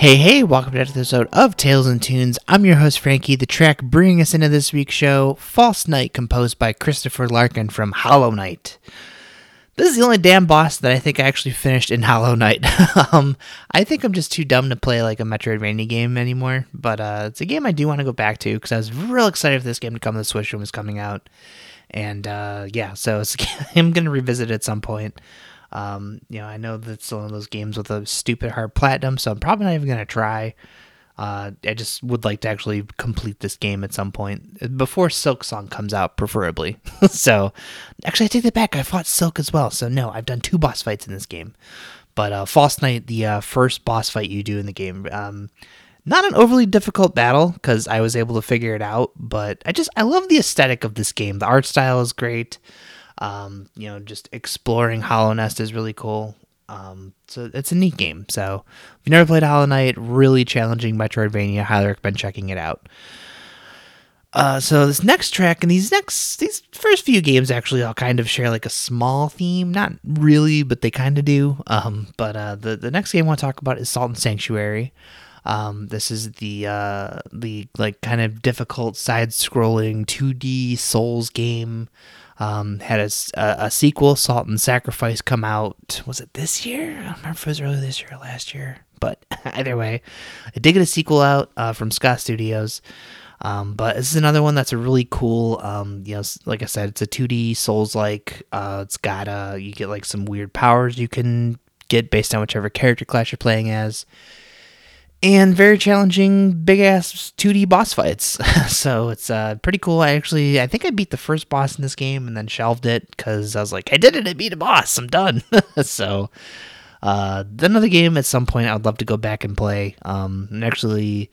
Hey, hey, welcome to another episode of Tales and Tunes. I'm your host, Frankie. The track bringing us into this week's show, False Knight, composed by Christopher Larkin from Hollow Knight. This is the only damn boss that I think I actually finished in Hollow Knight. um, I think I'm just too dumb to play like a Metroidvania game anymore, but uh, it's a game I do want to go back to because I was real excited for this game to come to the Switch when it was coming out. And uh, yeah, so I'm going to revisit it at some point. Um, you know, I know that's one of those games with a stupid hard platinum, so I'm probably not even gonna try. Uh, I just would like to actually complete this game at some point before Silksong comes out, preferably. so, actually, I take that back. I fought Silk as well, so no, I've done two boss fights in this game. But uh, False Knight, the uh, first boss fight you do in the game, um, not an overly difficult battle because I was able to figure it out. But I just I love the aesthetic of this game. The art style is great. Um, you know, just exploring Hallownest is really cool. Um, so it's a neat game. So if you've never played Hollow Knight, really challenging Metroidvania, highly recommend checking it out. Uh, so this next track and these next these first few games actually all kind of share like a small theme, not really, but they kind of do. Um, but uh, the the next game I want to talk about is Salt and Sanctuary. Um, this is the uh, the like kind of difficult side scrolling 2D Souls game um, had a, a, a, sequel, Salt and Sacrifice, come out. Was it this year? I don't remember if it was early this year or last year. But either way, I did get a sequel out uh, from Ska Studios. Um, but this is another one that's a really cool. Um, you know, like I said, it's a 2D Souls like. Uh, it's got uh, you get like some weird powers you can get based on whichever character class you're playing as and very challenging big ass 2D boss fights. so it's uh, pretty cool. I actually I think I beat the first boss in this game and then shelved it cuz I was like I did it, I beat a boss. I'm done. so uh, another game at some point I'd love to go back and play. Um, I'm actually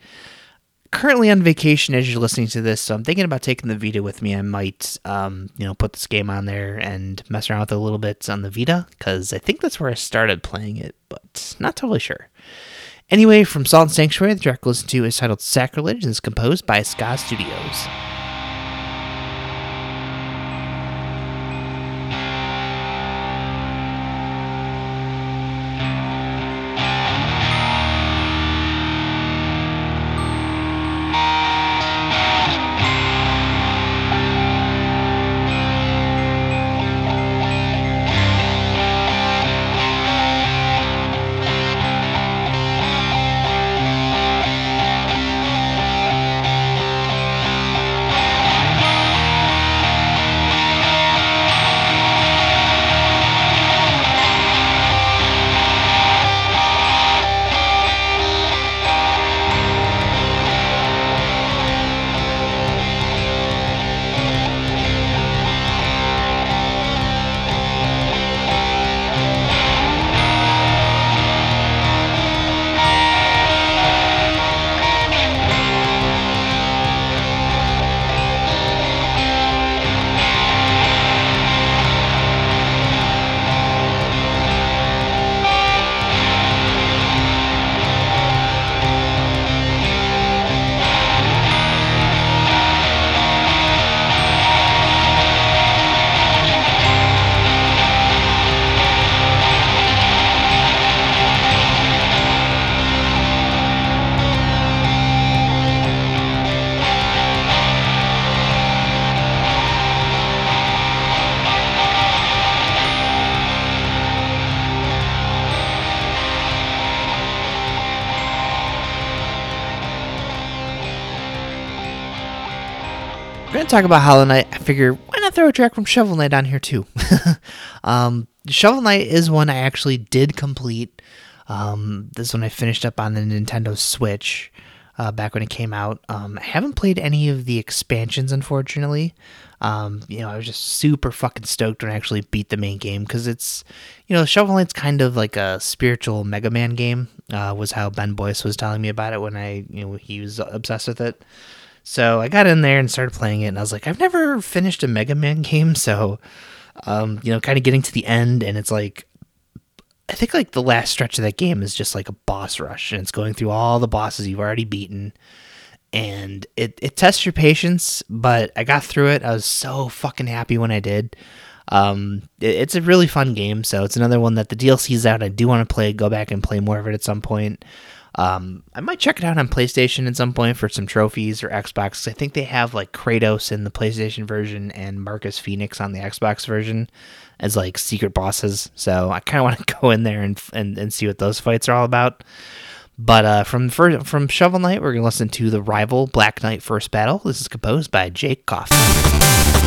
currently on vacation as you're listening to this, so I'm thinking about taking the Vita with me. I might, um, you know, put this game on there and mess around with it a little bit on the Vita because I think that's where I started playing it, but not totally sure. Anyway, from Salt and Sanctuary, the track listened to is titled Sacrilege and is composed by Ska Studios. Talk about Hollow Knight, I figure why not throw a track from Shovel Knight on here too? um, Shovel Knight is one I actually did complete. Um, this one I finished up on the Nintendo Switch uh, back when it came out. Um, I haven't played any of the expansions, unfortunately. Um, you know, I was just super fucking stoked when I actually beat the main game because it's, you know, Shovel Knight's kind of like a spiritual Mega Man game. Uh, was how Ben Boyce was telling me about it when I, you know, he was obsessed with it. So I got in there and started playing it, and I was like, I've never finished a Mega Man game, so um, you know, kind of getting to the end, and it's like, I think like the last stretch of that game is just like a boss rush, and it's going through all the bosses you've already beaten, and it it tests your patience, but I got through it. I was so fucking happy when I did. Um, it, it's a really fun game, so it's another one that the DLC's out. I do want to play, go back and play more of it at some point. Um, I might check it out on PlayStation at some point for some trophies or Xbox. I think they have like Kratos in the PlayStation version and Marcus Fenix on the Xbox version as like secret bosses. So I kind of want to go in there and, and and see what those fights are all about. But uh, from first, from Shovel Knight, we're gonna listen to the rival Black Knight First Battle. This is composed by Jake Kaufman.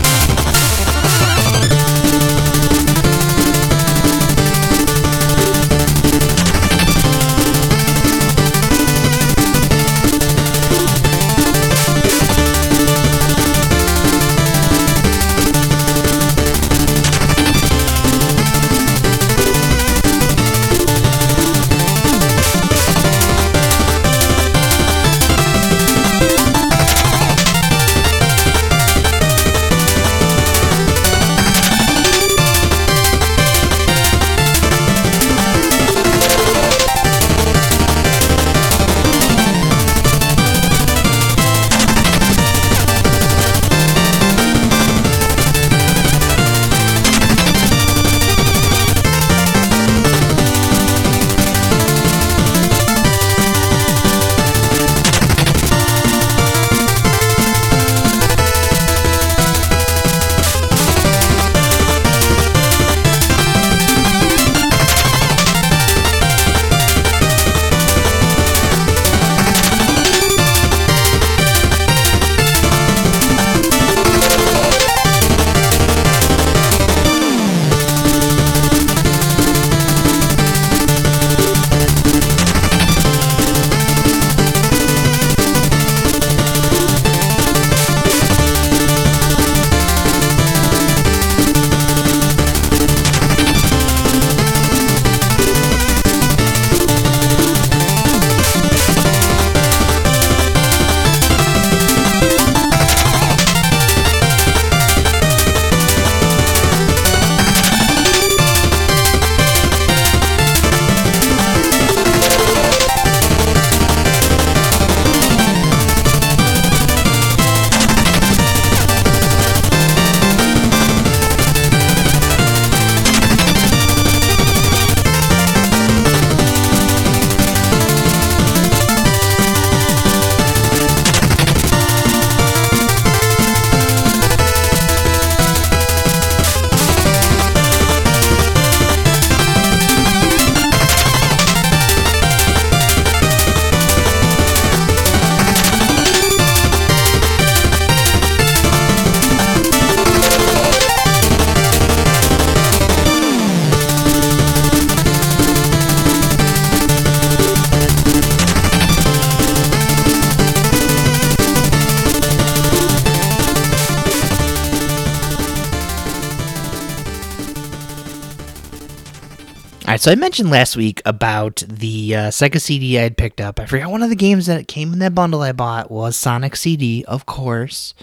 So I mentioned last week about the uh, Sega CD I had picked up. I forgot one of the games that came in that bundle I bought was Sonic CD, of course.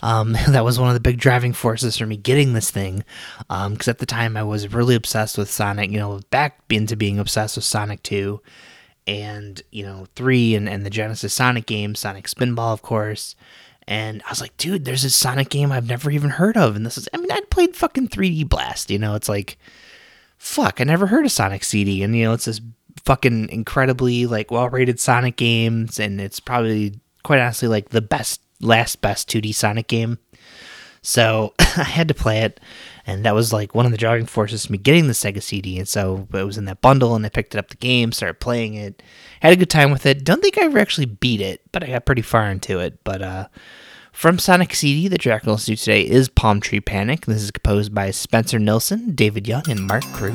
Um, that was one of the big driving forces for me getting this thing, because um, at the time I was really obsessed with Sonic. You know, back into being obsessed with Sonic Two, and you know three, and, and the Genesis Sonic game, Sonic Spinball, of course. And I was like, dude, there's this Sonic game I've never even heard of, and this is. I mean, I'd played fucking 3D Blast. You know, it's like fuck, I never heard of Sonic CD. And, you know, it's this fucking incredibly, like, well rated Sonic games. And it's probably, quite honestly, like the best, last best 2D Sonic game. So I had to play it. And that was like one of the driving forces to me getting the Sega CD. And so it was in that bundle and I picked it up the game, started playing it, had a good time with it. Don't think I ever actually beat it, but I got pretty far into it. But, uh, from Sonic CD, the track we'll do today is Palm Tree Panic. This is composed by Spencer Nilsen, David Young, and Mark Crew.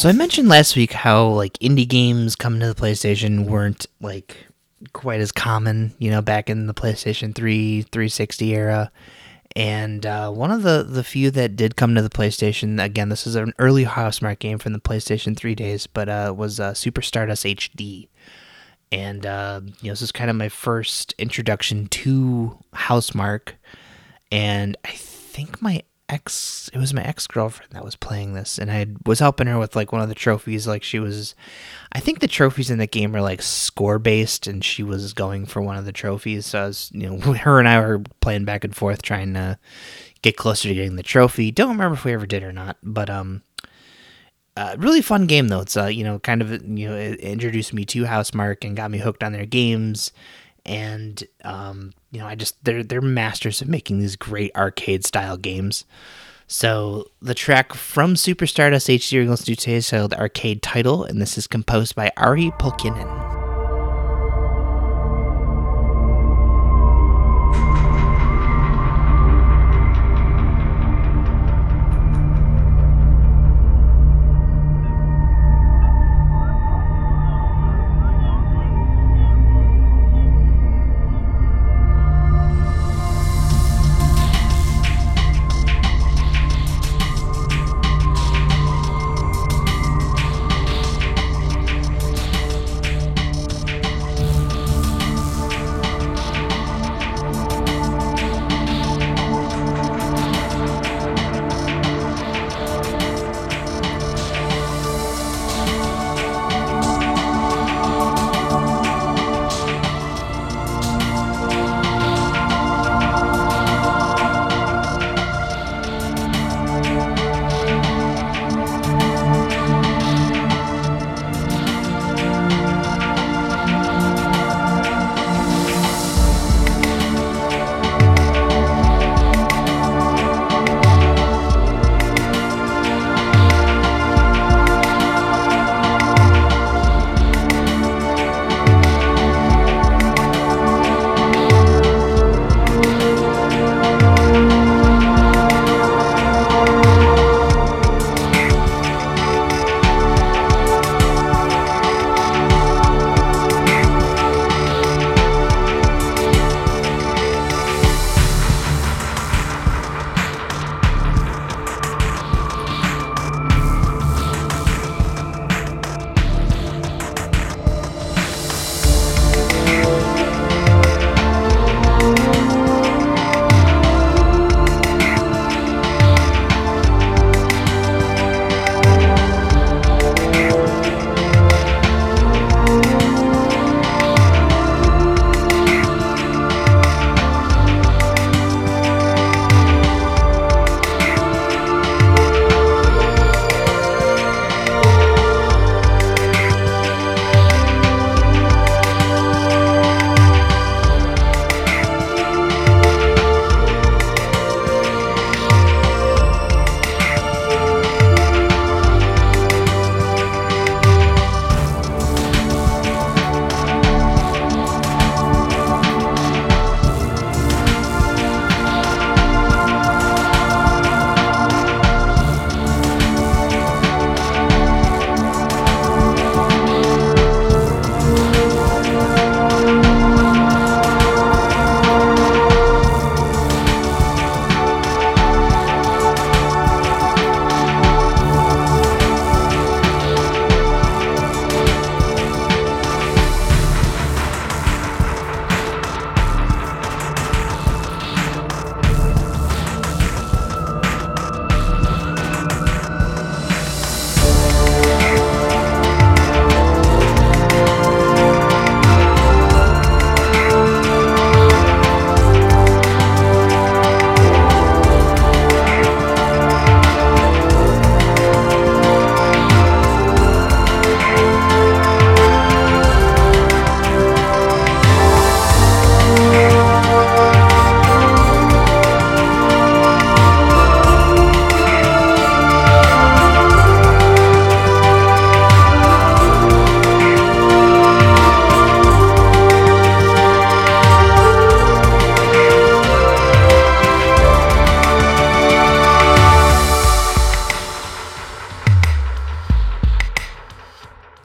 So I mentioned last week how like indie games coming to the PlayStation weren't like quite as common, you know, back in the PlayStation 3 360 era. And uh, one of the, the few that did come to the PlayStation, again, this is an early Housemarque game from the PlayStation 3 days, but uh, was uh, Super Stardust HD. And, uh, you know, this is kind of my first introduction to Housemarque. And I think my ex it was my ex-girlfriend that was playing this and i was helping her with like one of the trophies like she was i think the trophies in the game are like score based and she was going for one of the trophies so i was you know her and i were playing back and forth trying to get closer to getting the trophy. Don't remember if we ever did or not but um uh, really fun game though. It's uh you know kind of you know introduced me to housemarque and got me hooked on their games and um, you know, I just they're they're masters of making these great arcade style games. So the track from Super Stardust HD do today is titled Arcade Title, and this is composed by Ari Pulkkinen.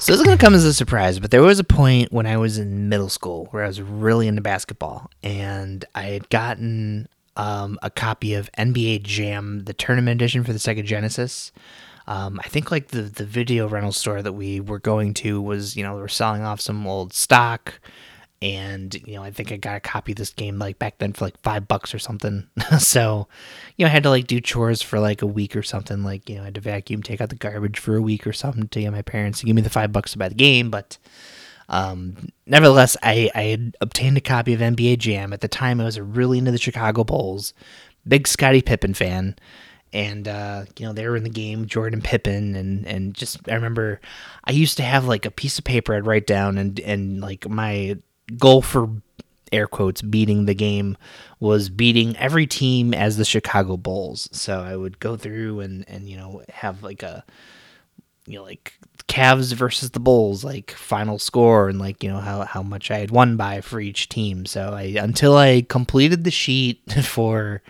So this is going to come as a surprise, but there was a point when I was in middle school where I was really into basketball, and I had gotten um, a copy of NBA Jam, the tournament edition for the Sega Genesis. Um, I think like the the video rental store that we were going to was you know they were selling off some old stock and you know i think i got a copy of this game like back then for like five bucks or something. So you know i had to like do chores for like a week or something like you know i had to vacuum take out the garbage for a week or something to get my parents to give me the five bucks to buy the game but um, nevertheless I, I had obtained a copy of nba jam. At the time i was really into the chicago bulls. Big scottie pippen fan. And uh, you know they were in the game jordan pippen and and just i remember i used to have like a piece of paper i'd write down and and like my goal for air quotes beating the game was beating every team as the Chicago Bulls. So I would go through and and you know have like a you know like Cavs versus the Bulls like final score and like you know how how much I had won by for each team. So I until I completed the sheet for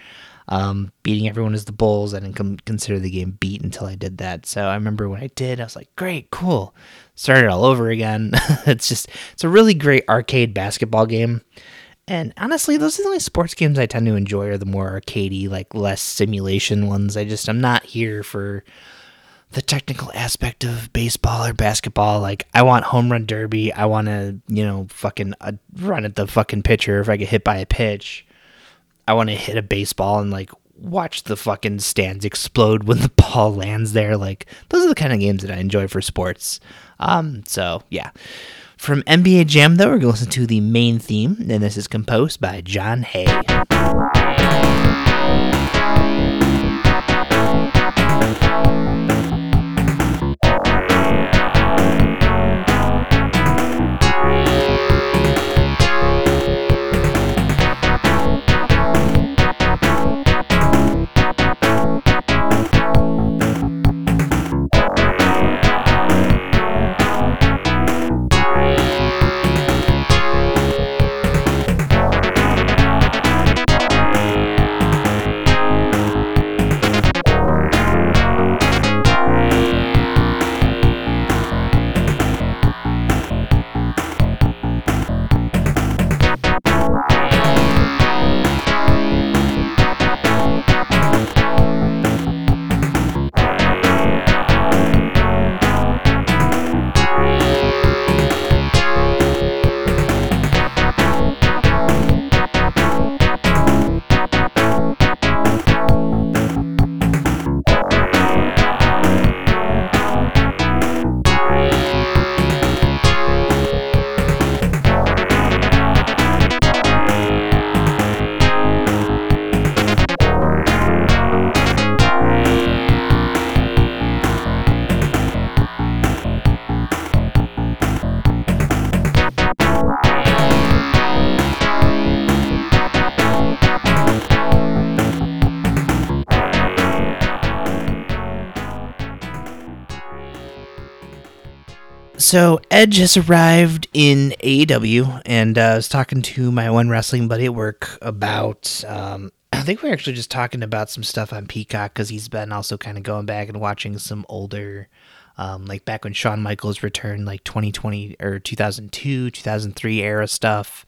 um, beating everyone as the Bulls. I didn't com- consider the game beat until I did that. So I remember when I did, I was like, great, cool. Started all over again. it's just, it's a really great arcade basketball game. And honestly, those are the only sports games I tend to enjoy are the more arcadey, like less simulation ones. I just, I'm not here for the technical aspect of baseball or basketball. Like, I want home run derby. I want to, you know, fucking uh, run at the fucking pitcher if I get hit by a pitch. I want to hit a baseball and like watch the fucking stands explode when the ball lands there. Like those are the kind of games that I enjoy for sports. Um, so yeah. From NBA Jam, though, we're going to listen to the main theme, and this is composed by Jon Hey. So Edge has arrived in AEW, and uh, I was talking to my one wrestling buddy at work about. Um, I think we are actually just talking about some stuff on Peacock because he's been also kind of going back and watching some older, um, like back when Shawn Michaels returned, like 2020 or 2002, 2003 era stuff.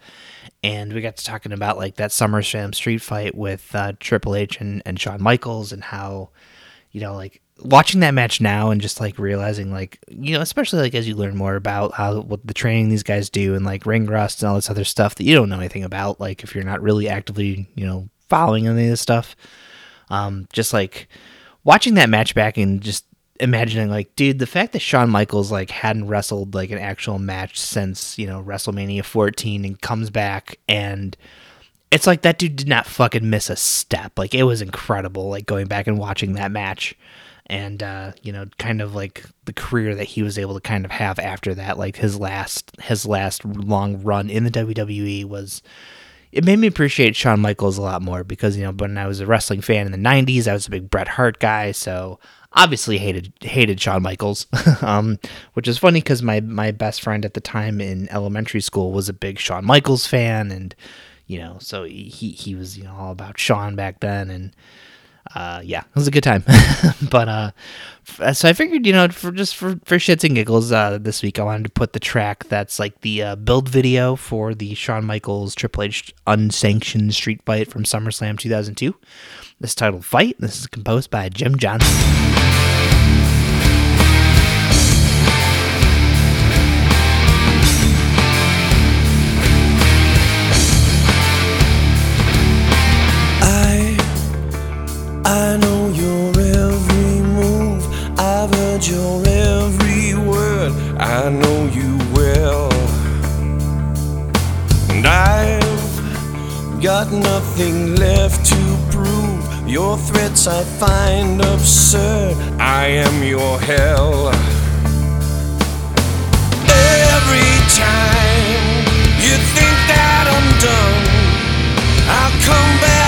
And we got to talking about like that SummerSlam street fight with uh, Triple H and, and Shawn Michaels and how, you know, like watching that match now and just like realizing like you know especially like as you learn more about how what the training these guys do and like ring rust and all this other stuff that you don't know anything about like if you're not really actively you know following any of this stuff. Um just like watching that match back and just imagining like dude the fact that Shawn Michaels like hadn't wrestled like an actual match since you know WrestleMania 14 and comes back and it's like that dude did not fucking miss a step. Like it was incredible like going back and watching that match and uh, you know, kind of like the career that he was able to kind of have after that. Like his last his last long run in the WWE was. It made me appreciate Shawn Michaels a lot more because you know when I was a wrestling fan in the '90s, I was a big Bret Hart guy, so obviously hated hated Shawn Michaels, um, which is funny because my my best friend at the time in elementary school was a big Shawn Michaels fan, and you know so he he was you know all about Shawn back then, and uh, yeah, it was a good time. but uh, so I figured, you know, for just for, for shits and giggles, uh, this week I wanted to put the track that's like the uh, build video for the Shawn Michaels Triple H unsanctioned street fight from SummerSlam 2002. This titled "Fight." This is composed by Jim Johnston. Got nothing left to prove. Your threats I find absurd. I am your hell. Every time you think that I'm done, I'll come back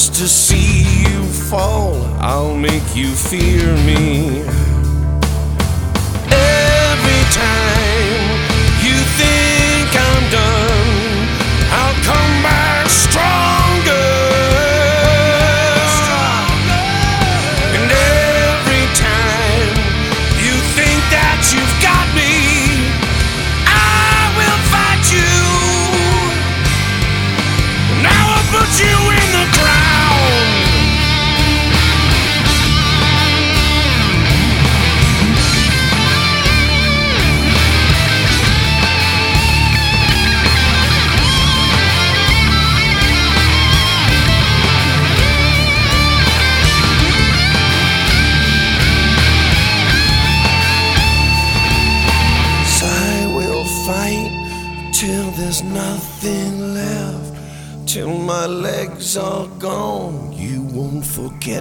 Just to see you fall, I'll make you fear me. Every time you think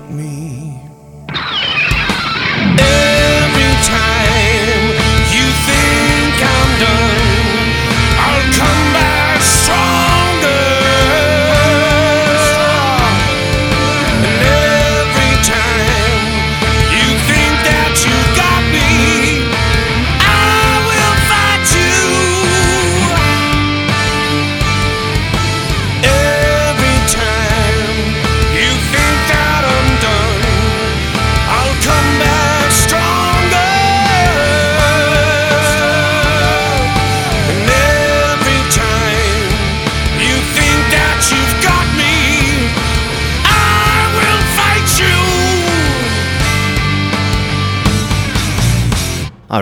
me.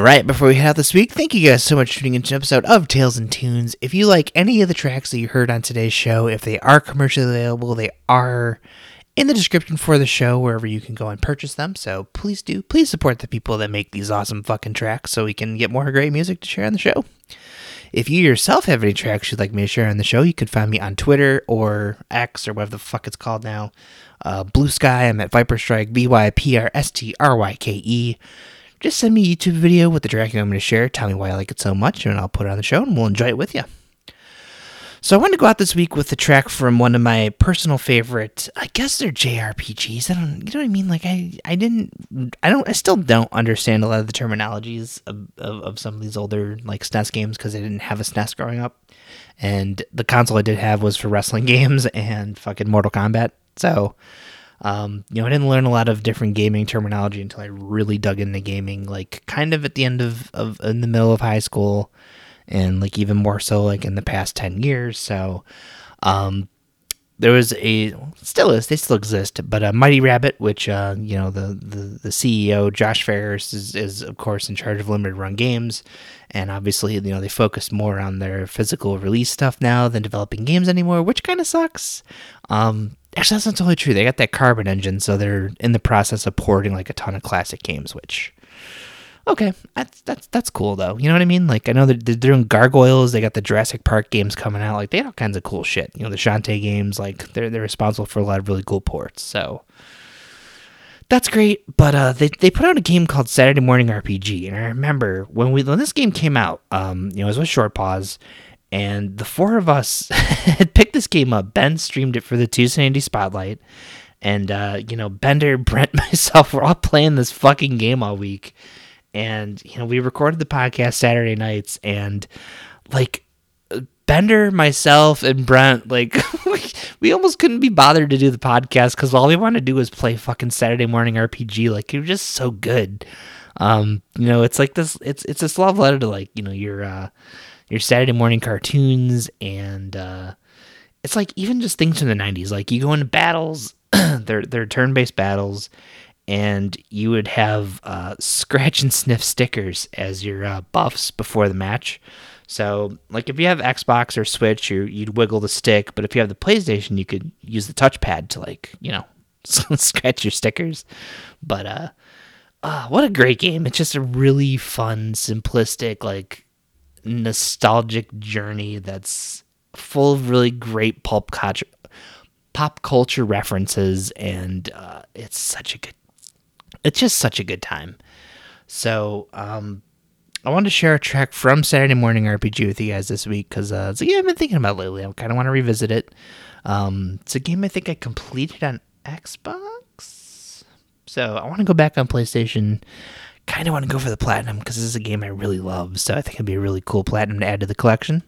Right, before we head out this week, thank you guys so much for tuning into an episode of Tales and Tunes. If you like any of the tracks that you heard on today's show, if they are commercially available, they are in the description for the show wherever you can go and purchase them. So please do, please support the people that make these awesome fucking tracks so we can get more great music to share on the show. If you yourself have any tracks you'd like me to share on the show, you can find me on Twitter or X or whatever the fuck it's called now. Uh, Bluesky, I'm at Vyprstryke, V Y P R S T R Y K E. Just send me a YouTube video with the track you want me to share. Tell me why I like it so much, and I'll put it on the show and we'll enjoy it with you. So I wanted to go out this week with a track from one of my personal favorite. I guess they're JRPGs. I don't, you know what I mean? Like I, I didn't, I don't, I still don't understand a lot of the terminologies of, of, of some of these older like SNES games because I didn't have a SNES growing up, and the console I did have was for wrestling games and fucking Mortal Kombat. So, um, you know, I didn't learn a lot of different gaming terminology until I really dug into gaming, like kind of at the end of, of in the middle of high school and like even more so like in the past 10 years. So, um, there was a still is they still exist, but a Mighty Rabbit, which uh, you know the, the the CEO Josh Fairhurst is, is of course in charge of limited run games, and obviously you know they focus more on their physical release stuff now than developing games anymore, which kind of sucks. Um, actually, that's not totally true. They got that Carbon engine, so they're in the process of porting like a ton of classic games, which Okay, that's that's that's cool though. You know what I mean? Like I know they're, they're doing gargoyles. They got the Jurassic Park games coming out. Like they have all kinds of cool shit. You know the Shantae games. Like they're they're responsible for a lot of really cool ports. So that's great. But uh, they they put out a game called Saturday Morning RPG, and I remember when we when this game came out. Um, you know, it was with Short Pause, and the four of us had picked this game up. Ben streamed it for the Tuesday Indie Spotlight, and uh, you know, Bender, Brent, myself, we're all playing this fucking game all week and you know we recorded the podcast Saturday nights and like Bender, myself, and Brent, like we almost couldn't be bothered to do the podcast because all we wanted to do was play fucking Saturday morning RPG. Like it was just so good. Um, you know, it's like this. It's it's this love letter to like you know your uh, your Saturday morning cartoons and uh, it's like even just things from the '90s. Like you go into battles, they're they're turn based battles, and you would have uh, scratch and sniff stickers as your uh, buffs before the match. So, like if you have Xbox or Switch, you you'd wiggle the stick, but if you have the PlayStation, you could use the touchpad to like you know scratch your stickers. But uh, uh, what a great game! It's just a really fun, simplistic, like nostalgic journey that's full of really great pulp culture pop culture references and uh, it's such a good it's just such a good time. So, um, I wanted to share a track from Saturday Morning RPG with you guys this week because uh, it's a game I've been thinking about lately. I kind of want to revisit it. Um, it's a game I think I completed on Xbox. So I want to go back on PlayStation. Kind of want to go for the platinum because this is a game I really love. So I think it'd be a really cool platinum to add to the collection.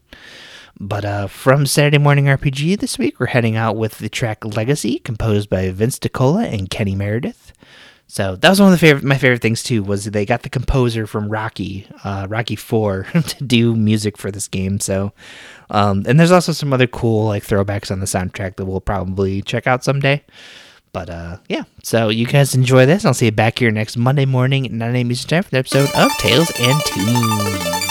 But uh, from Saturday Morning RPG this week, we're heading out with the track Legacy, composed by Vince DiCola and Kenny Meriedeth. So that was one of the favorite my favorite things too was they got the composer from Rocky, uh, Rocky Four, to do music for this game. So, um, and there's also some other cool like throwbacks on the soundtrack that we'll probably check out someday. But uh, yeah, so you guys enjoy this. I'll see you back here next Monday morning at 9 a.m. Eastern Time for the episode of Tales and Tunes.